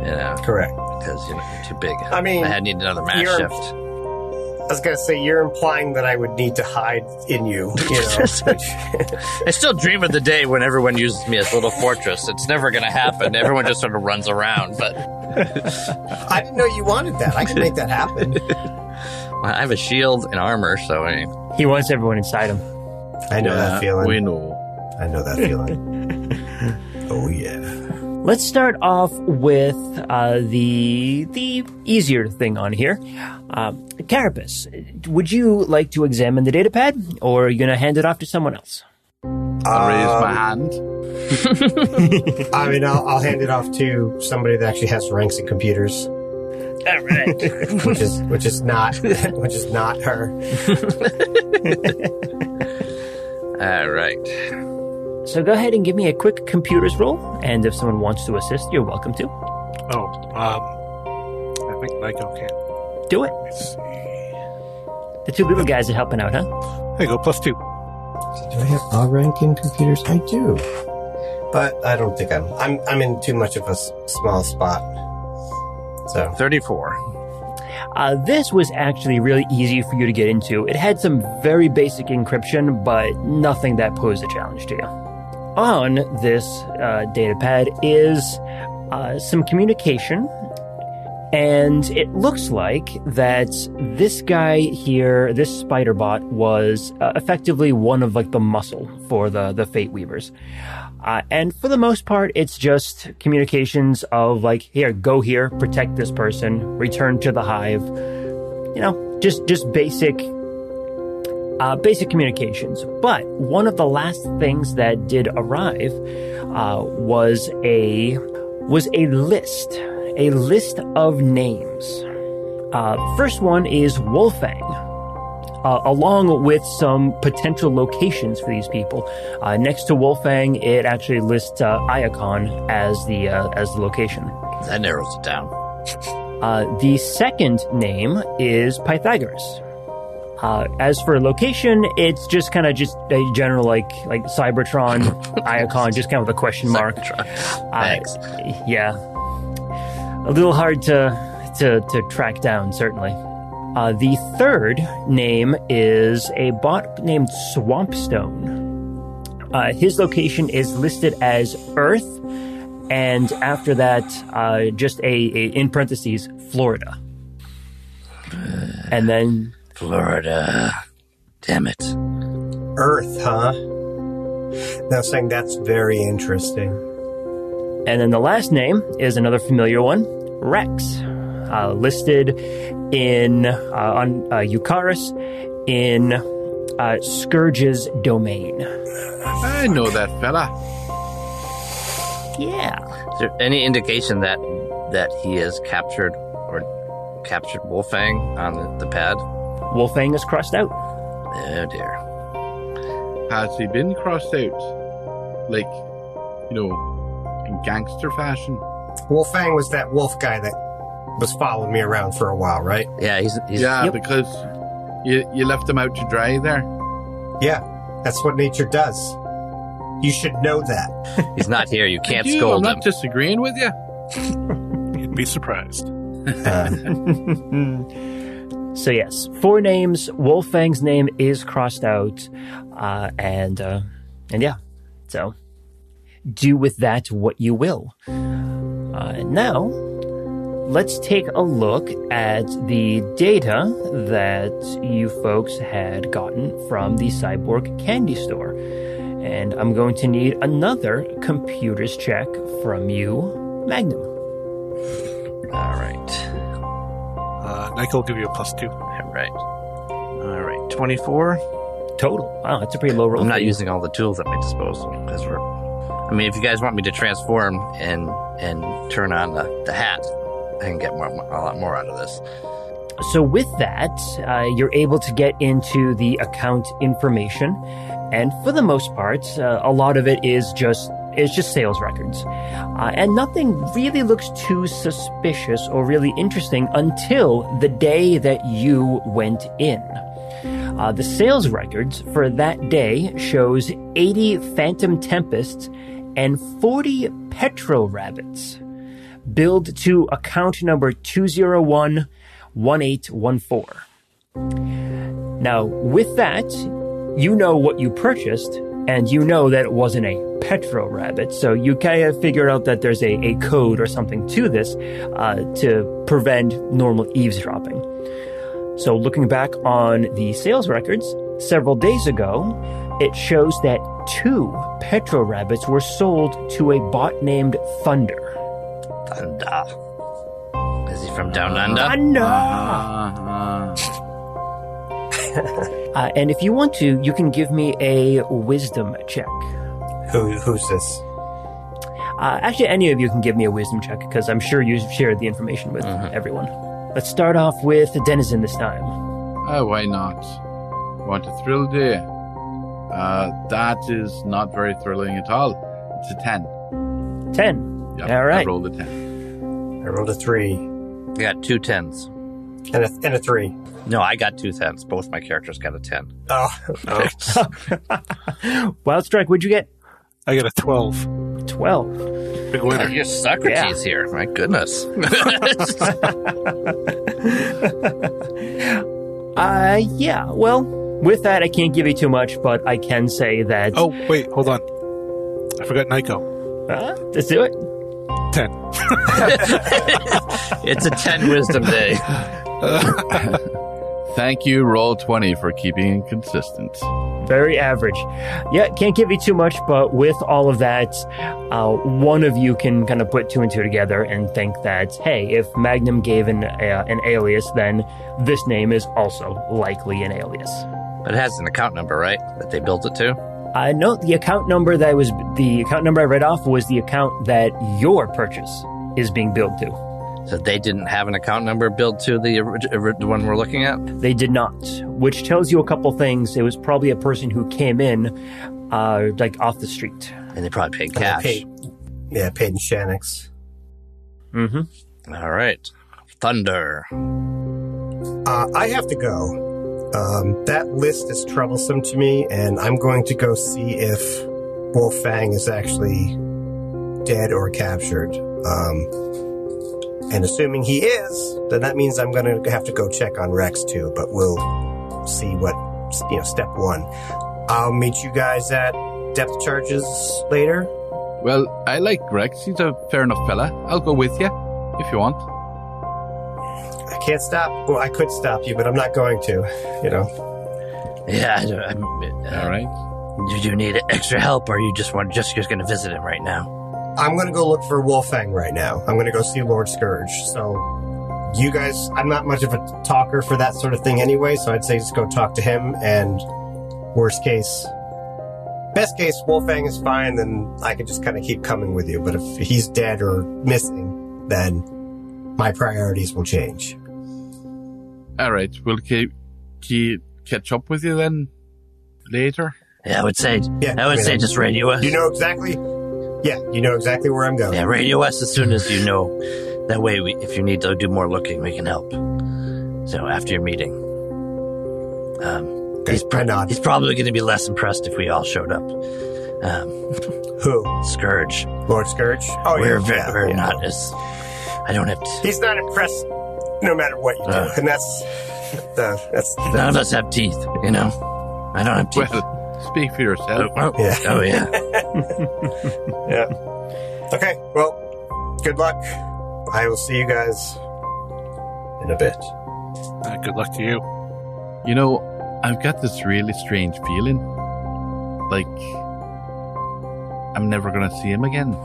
You know, Correct. because you know you're too big. I mean, I had need another mass shift. I was gonna say you're implying that I would need to hide in you. You know, which, I still dream of the day when everyone uses me as a little fortress. It's never going to happen. Everyone just sort of runs around. But I didn't know you wanted that. I can make that happen. I have a shield and armor, so I mean, He wants everyone inside him. I know that feeling. We know. I know that feeling. Yeah. Let's start off with uh, the the easier thing on here. Uh, Carapace, would you like to examine the data pad, or are you going to hand it off to someone else? I'll raise my hand. I mean, I'll, I'll hand it off to somebody that actually has ranks in computers, All right. which is which is not which is not her. All right. So go ahead and give me a quick computers roll, and if someone wants to assist, you're welcome to. Oh, um, I think Nyko can. Do it. Let me see. The two little guys are helping out, huh? There you go, plus two. Do I have a rank in computers? I do, but I don't think I'm I'm I'm in too much of a s- small spot. So 34. Uh, this was actually really easy for you to get into. It had some very basic encryption, but nothing that posed a challenge to you. On this uh, data pad is uh, some communication, and it looks like that this guy here, this spider bot, was uh, effectively one of like the muscle for the the Fate Weavers. Uh, and for the most part, it's just communications of like, here, go here, protect this person, return to the hive. You know, just just basic, uh, basic communications. But one of the last things that did arrive uh, was a was a list, a list of names. Uh, first one is Wolfang uh, along with some potential locations for these people. Uh, next to Wolfang, it actually lists uh, Iacon as the uh, as the location. That narrows it down. Uh, the second name is Pythagoras. Uh, as for location, it's just kind of just a general like like Cybertron, Iacon, just kind of with a question mark. Uh, Thanks. yeah, a little hard to to to track down, certainly. Uh, the third name is a bot named Swampstone. Uh, his location is listed as Earth, and after that, uh, just a, a in parentheses Florida. And then Florida. Damn it. Earth, huh? Now saying that's very interesting. And then the last name is another familiar one, Rex, uh, listed in uh, on uh, Eucharis in uh, Scourge's domain. I know that fella. Yeah, Is there any indication that that he has captured or captured Wolfang on the, the pad? Wolfang is crossed out. Oh dear. Has he been crossed out? Like, you know, in gangster fashion? Wolfang was that wolf guy that was following me around for a while, right? Yeah, he's, he's yeah, Yep. because you you left him out to dry there. Yeah, that's what nature does. You should know that. he's not here. You can't I do, scold I'm him. not disagreeing with you. You'd be surprised. Uh. so yes, four names. Wolfang's name is crossed out, uh, and uh, and yeah, so do with that what you will. Uh, now, let's take a look at the data that you folks had gotten from the Cyborg Candy Store. And I'm going to need another computers check from you, Magnum. All right. Uh, Nike will give you a plus two. All right. All right. 24. Total. Wow, that's a pretty low roll. I'm not using all the tools at my disposal because we're. I mean, if you guys want me to transform and and turn on the, the hat, I can get more, a lot more out of this. So with that, uh, you're able to get into the account information, and for the most part, uh, a lot of it is just is just sales records, uh, and nothing really looks too suspicious or really interesting until the day that you went in. Uh, the sales records for that day shows 80 Phantom Tempests and 40 Petro Rabbits billed to account number 201 1814. Now, with that, you know what you purchased, and you know that it wasn't a Petro Rabbit, so you kind of figure out that there's a, a code or something to this uh, to prevent normal eavesdropping. So, looking back on the sales records, several days ago, it shows that two Petro rabbits were sold to a bot named Thunder. Thunder. Is he from down under? Thunder! Uh, Uh, and if you want to, you can give me a wisdom check. Who, who's this? Uh, actually, any of you can give me a wisdom check because I'm sure you've shared the information with everyone. Let's start off with the denizen this time. oh, why not? Want a thrill, do you? Uh, that is not very thrilling at all. It's a 10. 10. Yep, All right. I rolled a 10. I rolled a three I got two tens. and a, and a three. No, I got two tens. Both my characters got a ten. Oh, Oh, Wild Strike, what'd you get? I got a 12. 12. Big Oh, winner. you're Socrates here. My goodness. Uh, yeah, well, with that, I can't give you too much, but I can say that. Oh, wait, hold on. I forgot Nyko. Uh, let's do it. 10. it's a ten wisdom day. Thank you, Roll20, for keeping it consistent. Very average. Yeah, can't give you too much, but with all of that, uh, one of you can kind of put two and two together and think that, hey, if Magnum gave an, uh, an alias, then this name is also likely an alias. But it has an account number, right? That they built it to? Uh, no, the account number that was the account number I read off was the account that your purchase is being billed to. So they didn't have an account number built to the, the one we're looking at? They did not, which tells you a couple things. It was probably a person who came in, uh, like off the street. And they probably paid cash. paid, yeah, paid in Shanix. Mm-hmm. All right. Thunder. Uh, I have to go. Um, that list is troublesome to me, and I'm going to go see if Wolfang is actually dead or captured. Um, and assuming he is, then that means I'm going to have to go check on Rex too. But we'll see what you know. Step one. I'll meet you guys at depth charges later. Well, I like Rex. He's a fair enough fella. I'll go with you if you want. I can't stop. Well, I could stop you, but I'm not going to. You know. Yeah, I don't- I'm, uh, All right. Did you need extra help, or you just want just just going to visit him right now? I'm gonna go look for Wolfang right now. I'm gonna go see Lord Scourge. So, you guys, I'm not much of a talker for that sort of thing anyway, so I'd say just go talk to him. And worst case, best case, Wolfang is fine, then I could just kind of keep coming with you. But if he's dead or missing, then my priorities will change. All right. We'll keep, keep catch up with you then later. Yeah, I would say. Yeah, I would mean, say just radio us. You know exactly. Yeah, you know exactly where I'm going. Yeah, radio us as soon as you know. That way, we, if you need to do more looking, we can help. So after your meeting, um, he's, I nod. he's probably going to be less impressed if we all showed up. Um, Who? Scourge. Lord Scourge? Oh, we're yeah, very, yeah, we're yeah. not as. I don't have to. He's not impressed, no matter what you do, Uh. and that's the that's None of us have teeth, you know. I don't have teeth. Well, speak for yourself. oh, oh, Yeah. oh, yeah. yeah. Okay, well, good luck. I will see you guys in a bit. Uh, good luck to you. You know, I've got this really strange feeling. Like, I'm never going to see him again.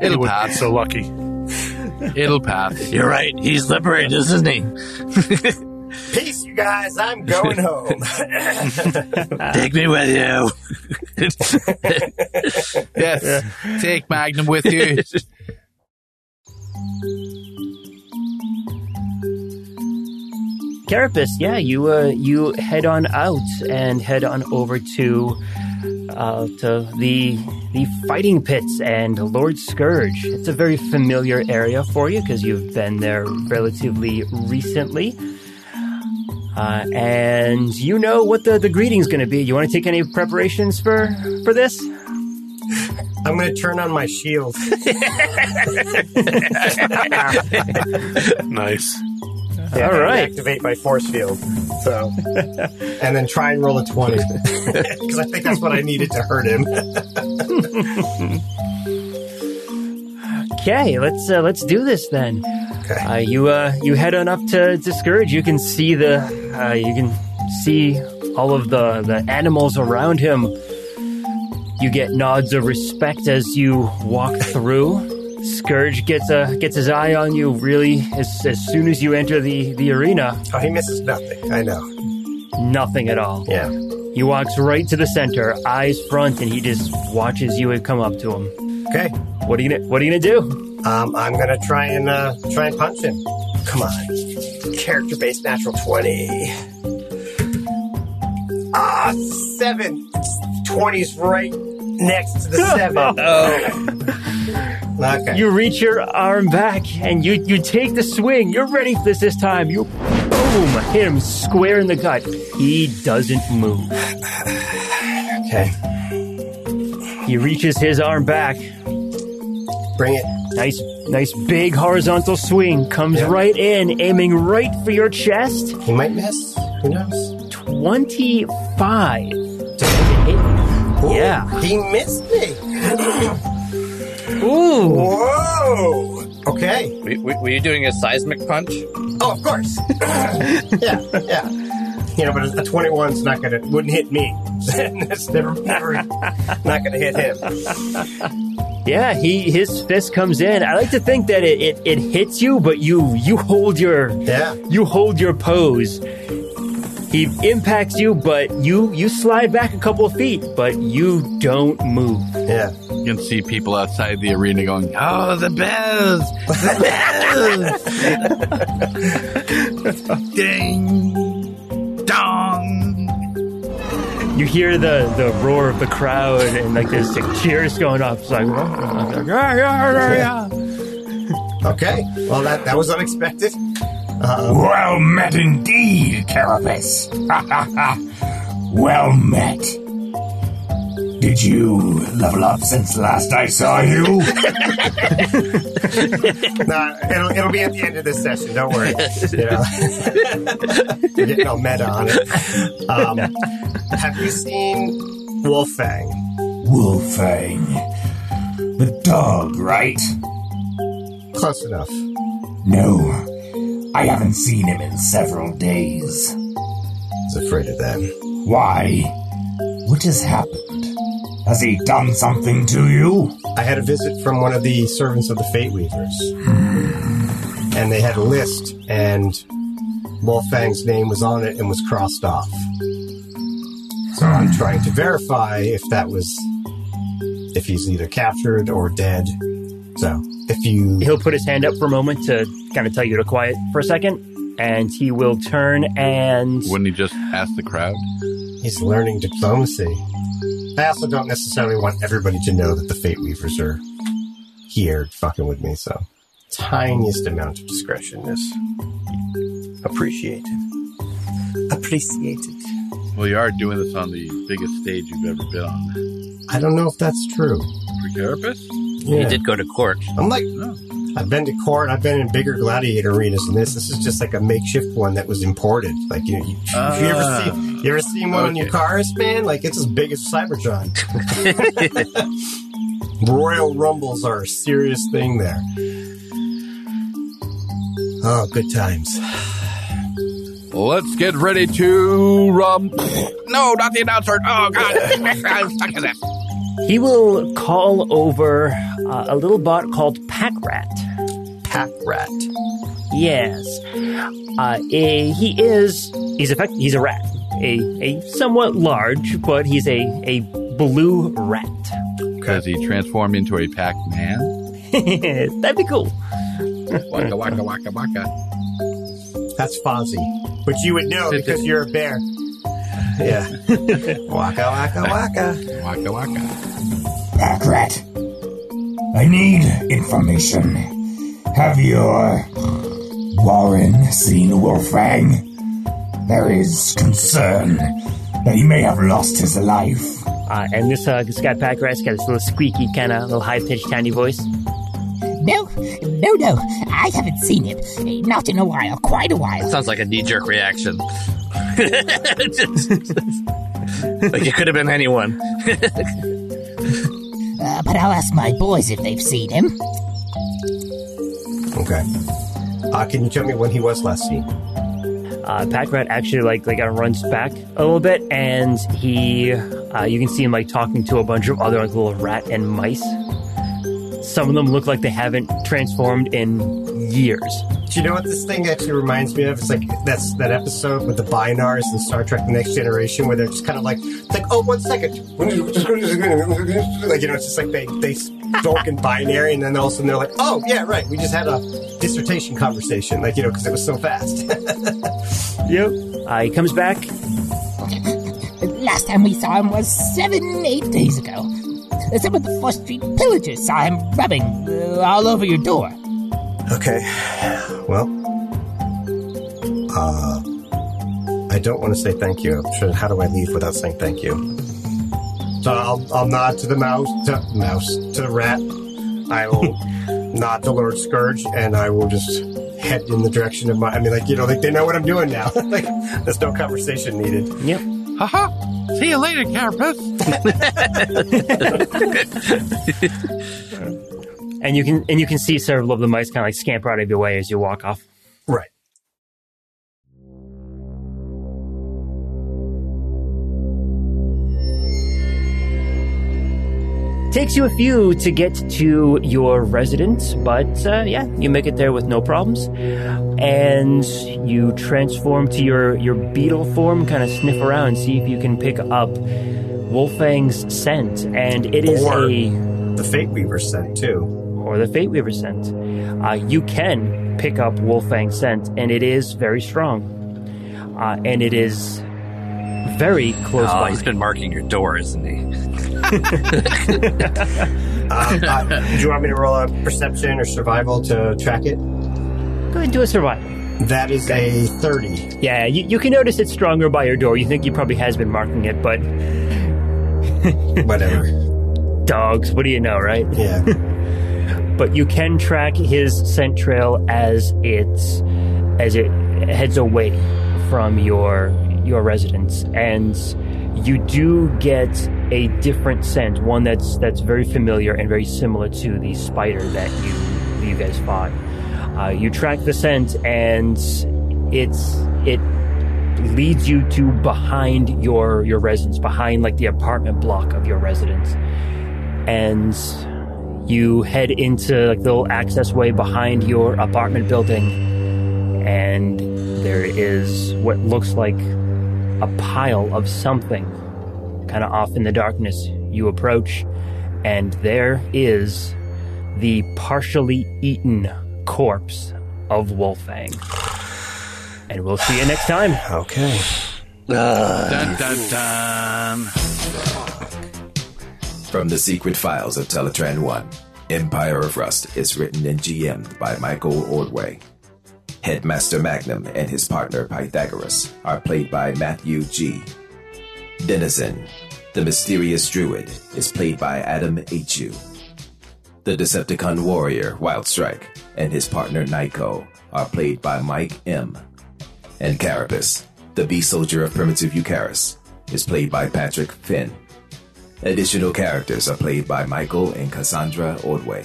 It'll wouldn't pass. so lucky. It'll pass. You're right. He's liberated, isn't he? Peace, you guys. I'm going home. Take me with you. Yes. Take Magnum with you. Carapace, yeah, you uh, you head on out and head on over to uh, to the the fighting pits and Lord Scourge. It's a very familiar area for you because you've been there relatively recently. Uh, and you know what the, the greeting's going to be. You want to take any preparations for for this? I'm going to turn on my shield. Nice. Yeah, All right. Activate my force field. So, and then try and roll a 20. Because I think that's what I needed to hurt him. Okay, let's uh, let's do this then. Okay. Uh, you uh, you head on up to, Scourge. You can see the uh, you can see all of the, the animals around him. You get nods of respect as you walk through. Scourge gets a gets his eye on you really as, as soon as you enter the, the arena. Oh, he misses nothing. I know. Nothing at all. Yeah. He walks right to the center, eyes front, and he just watches you come up to him. Okay. What are you gonna What are you gonna do? Um, I'm gonna try and uh, try and punch him. Come on. Character based natural twenty. Ah, seven. 20's right next to the seven. okay. You reach your arm back and you you take the swing. You're ready for this this time. You boom hit him square in the gut. He doesn't move. okay. He reaches his arm back. Bring it. Nice, nice big horizontal swing comes Yeah. right in, aiming right for your chest. He might miss. Who knows? Twenty-five. Ooh, Yeah. He missed me. Ooh. Whoa. Okay. Were, were were you doing a seismic punch? Oh, of course. yeah, yeah. You know, but a 21's not gonna wouldn't hit me. That's never, never not gonna hit him. Yeah, he his fist comes in. I like to think that it, it, it hits you, but you you hold your Yeah. you hold your pose. He impacts you, but you you slide back a couple of feet, but you don't move. Yeah. You can see people outside the arena going, "Oh, the bells, the bells, ding, dong." You hear the, the roar of the crowd and like there's like cheers going up. It's like, oh, yeah, yeah, yeah, yeah. Okay. Well, that that was unexpected. Uh, well met indeed, Carapace. well met. Did you level up since last I saw you? Nah, it'll it'll be at the end of this session. Don't worry. You know, we're getting all meta on it. Um, have you seen Wolfang? Wolfang. The dog, right? Close enough. No. I haven't seen him in several days. I was afraid of that. Why? What has happened? Has he done something to you? I had a visit from one of the servants of the Fate Weavers. And they had a list, and Wolfang's name was on it and was crossed off. So I'm trying to verify if that was. if he's either captured or dead. So, if you. He'll put his hand up for a moment to kind of tell you to quiet for a second, and he will turn and Wouldn't he just ask the crowd? He's learning diplomacy. I also don't necessarily want everybody to know that the Fate Weavers are here fucking with me, so tiniest amount of discretion is appreciated. Appreciated. Well, you are doing this on the biggest stage you've ever been on. I don't know if that's true. For Carapace? You did go to court. I'm like, No. I've been to court. I've been in bigger gladiator arenas than this. This is just like a makeshift one that was imported. Like you, you, you ever Ah. see, you ever seen one on your Okay. cars, man? Like it's as big as Cybertron. Royal rumbles are a serious thing there. Oh, good times. Let's get ready to rum. No, not the announcer. Oh God, I'm stuck in this. He will call over uh, a little bot called Pack Rat. Pack rat. Yes, uh, eh, he is. He's effect. He's a rat. A a somewhat large, but he's a a blue rat. Does he transform into a Pac Man? That'd be cool. Waka waka waka waka. That's Fozzie. But you would know because you're a bear. Yeah. waka waka waka. Waka waka. Packrat. I need information. Have your Warren seen Wolfang? There is concern that he may have lost his life. Uh, and this uh, this guy Pack Rat's got this little squeaky kind of little high pitched tiny voice. No, no, no. I haven't seen him. Not in a while. Quite a while. Sounds like a knee jerk reaction. like it could have been anyone. Uh, but I'll ask my boys if they've seen him. Okay. Uh, can you tell me when he was last seen? uh, Pack Rat actually like like uh, runs back a little bit, and he uh, you can see him like talking to a bunch of other like little rat and mice. Some of them look like they haven't transformed in years. Do you know what this thing actually reminds me of? It's like that's that episode with the Bynars in Star Trek: The Next Generation, where they're just kind of like, it's like, oh, one second, like you know, it's just like they they spoke in binary, and then all of a sudden they're like, oh yeah, right, we just had a dissertation conversation, like you know, because it was so fast. Yep. Uh, he comes back. Last time we saw him was seven, eight days ago. Some of the First Street pillagers saw him rubbing uh, all over your door. Okay, well, uh, I don't want to say thank you. How do I leave without saying thank you? So I'll, I'll nod to the mouse, to, mouse, to the rat. I will nod to Lord Scourge, and I will just head in the direction of my. I mean, like you know, like they know what I'm doing now. like there's no conversation needed. Yep. Haha! See you later, Carapace. And you can and you can see several of the mice kind of like scamper out of your way as you walk off. Right. Takes you a few to get to your residence, but uh, yeah, you make it there with no problems. And you transform to your, your beetle form, kind of sniff around, see if you can pick up Wolfang's scent. And it is Or- a The Fate Weaver scent, too. Or the Fate Weaver scent. Uh, you can pick up Wolfang scent, and it is very strong. Uh, and it is very close Oh, by. he's been marking your door, isn't he? Um, uh, do you want me to roll a perception or survival to track it? Go ahead and do a survival. That is a 30. Yeah, you, you can notice it's stronger by your door. You think he probably has been marking it, but Whatever. dogs, what do you know, right? Yeah. But you can track his scent trail as it's as it heads away from your your residence, and you do get a different scent, one that's that's very familiar and very similar to the spider that you you guys fought. Uh, you track the scent, and it's it leads you to behind your your residence, behind like the apartment block of your residence, and you head into like the little access way behind your apartment building, and there is what looks like a pile of something kind of off in the darkness. You approach, and there is the partially eaten corpse of Wolfang. And we'll see you next time. Okay. Dun dun dun. From the Secret Files of Teletran 1, Empire of Rust is written and GM'd by Michael Ordway. Headmaster Magnum and his partner Pythagoras are played by Matthew G. Denizen, the mysterious druid, is played by Adam H.U. The Decepticon warrior Wildstrike and his partner Nyko are played by Mike M. And Carapace, the bee soldier of primitive Eucharis, is played by Patrick Finn. Additional characters are played by Michael and Cassandra Ordway.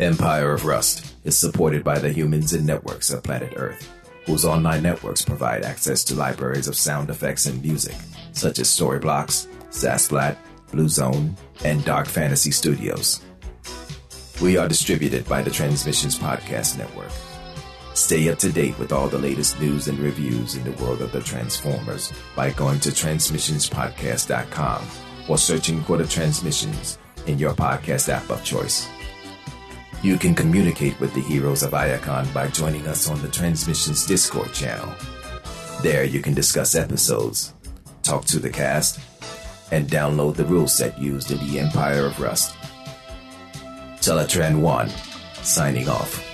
Empire of Rust is supported by the humans and networks of planet Earth, whose online networks provide access to libraries of sound effects and music, such as Storyblocks, Zapsplat, Blue Zone, and Dark Fantasy Studios. We are distributed by the Transmissions Podcast Network. Stay up to date with all the latest news and reviews in the world of the Transformers by going to transmissionspodcast.com or searching for the Transmissions in your podcast app of choice. You can communicate with the heroes of Iacon by joining us on the Transmissions Discord channel. There you can discuss episodes, talk to the cast, and download the rule set used in the Empire of Rust. Teletran 1, signing off.